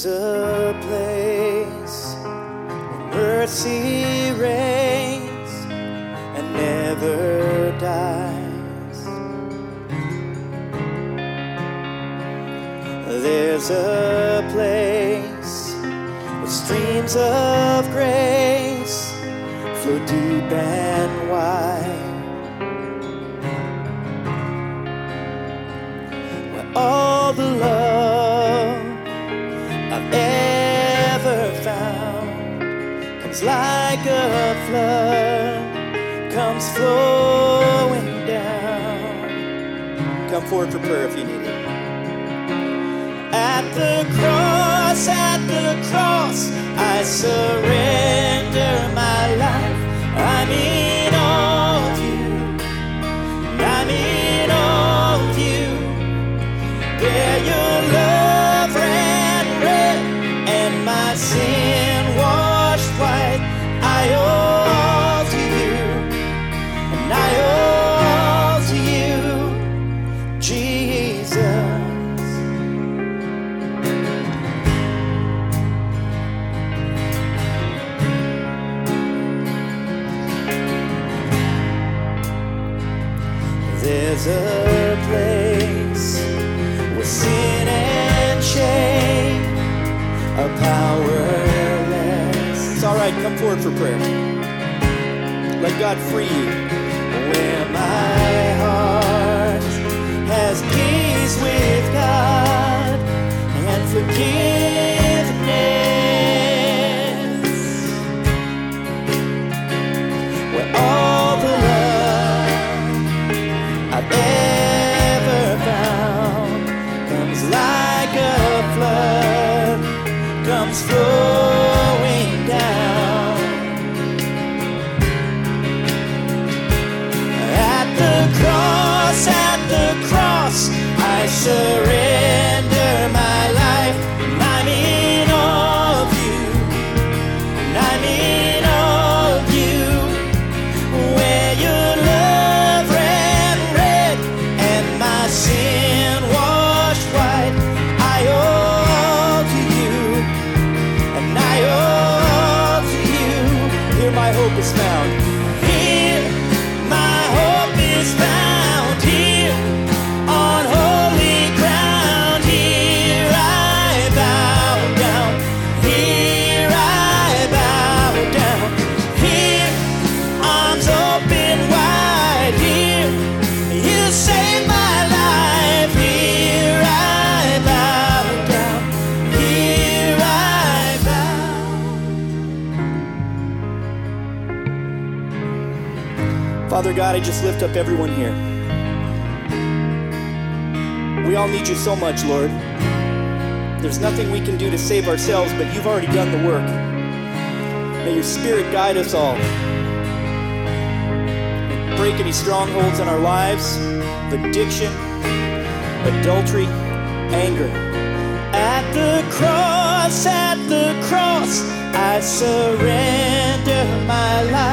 There's a place where mercy reigns and never dies. There's a place where streams of grace flow deep and wide. Ever comes like a flood, comes flowing down. Come forward for prayer if you need it. At the cross, at the cross, I surrender There's a place where sin and shame are powerless. It's all right, come forward for prayer. Let God free you. Where my heart has peace with God and forgiveness. Flowing down. At the cross, at the cross, I surrender Here my hope is found. Here my hope is found. Father God, I just lift up everyone here. We all need you so much, Lord. There's nothing we can do to save ourselves, but you've already done the work. May your spirit guide us all break any strongholds in our lives addiction, adultery, anger. At the cross, at the cross, I surrender my life.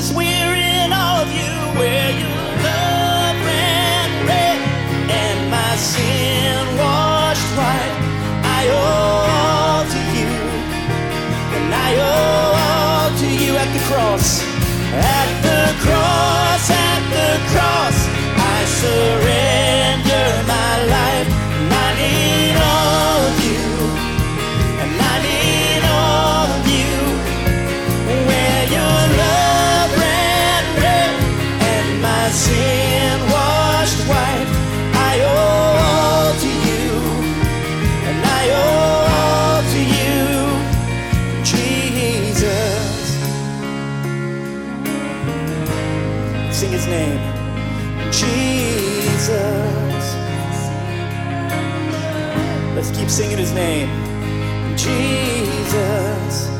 We're Jesus. Let's keep singing his name. Jesus.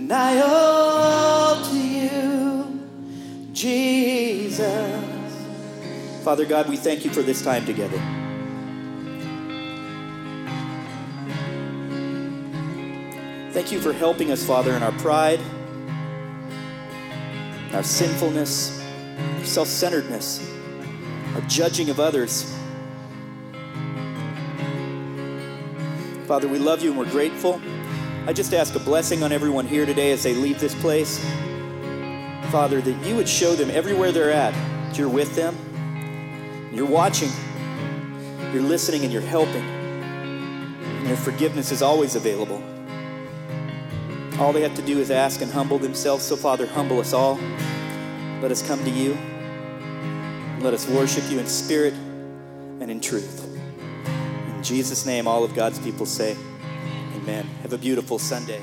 and I owe to you, Jesus. Father God, we thank you for this time together. Thank you for helping us, Father, in our pride, our sinfulness, our self centeredness, our judging of others. Father, we love you and we're grateful. I just ask a blessing on everyone here today as they leave this place. Father, that you would show them everywhere they're at, that you're with them, you're watching, you're listening, and you're helping. And your forgiveness is always available. All they have to do is ask and humble themselves. So, Father, humble us all. Let us come to you. Let us worship you in spirit and in truth. In Jesus' name, all of God's people say, Amen. Have a beautiful Sunday.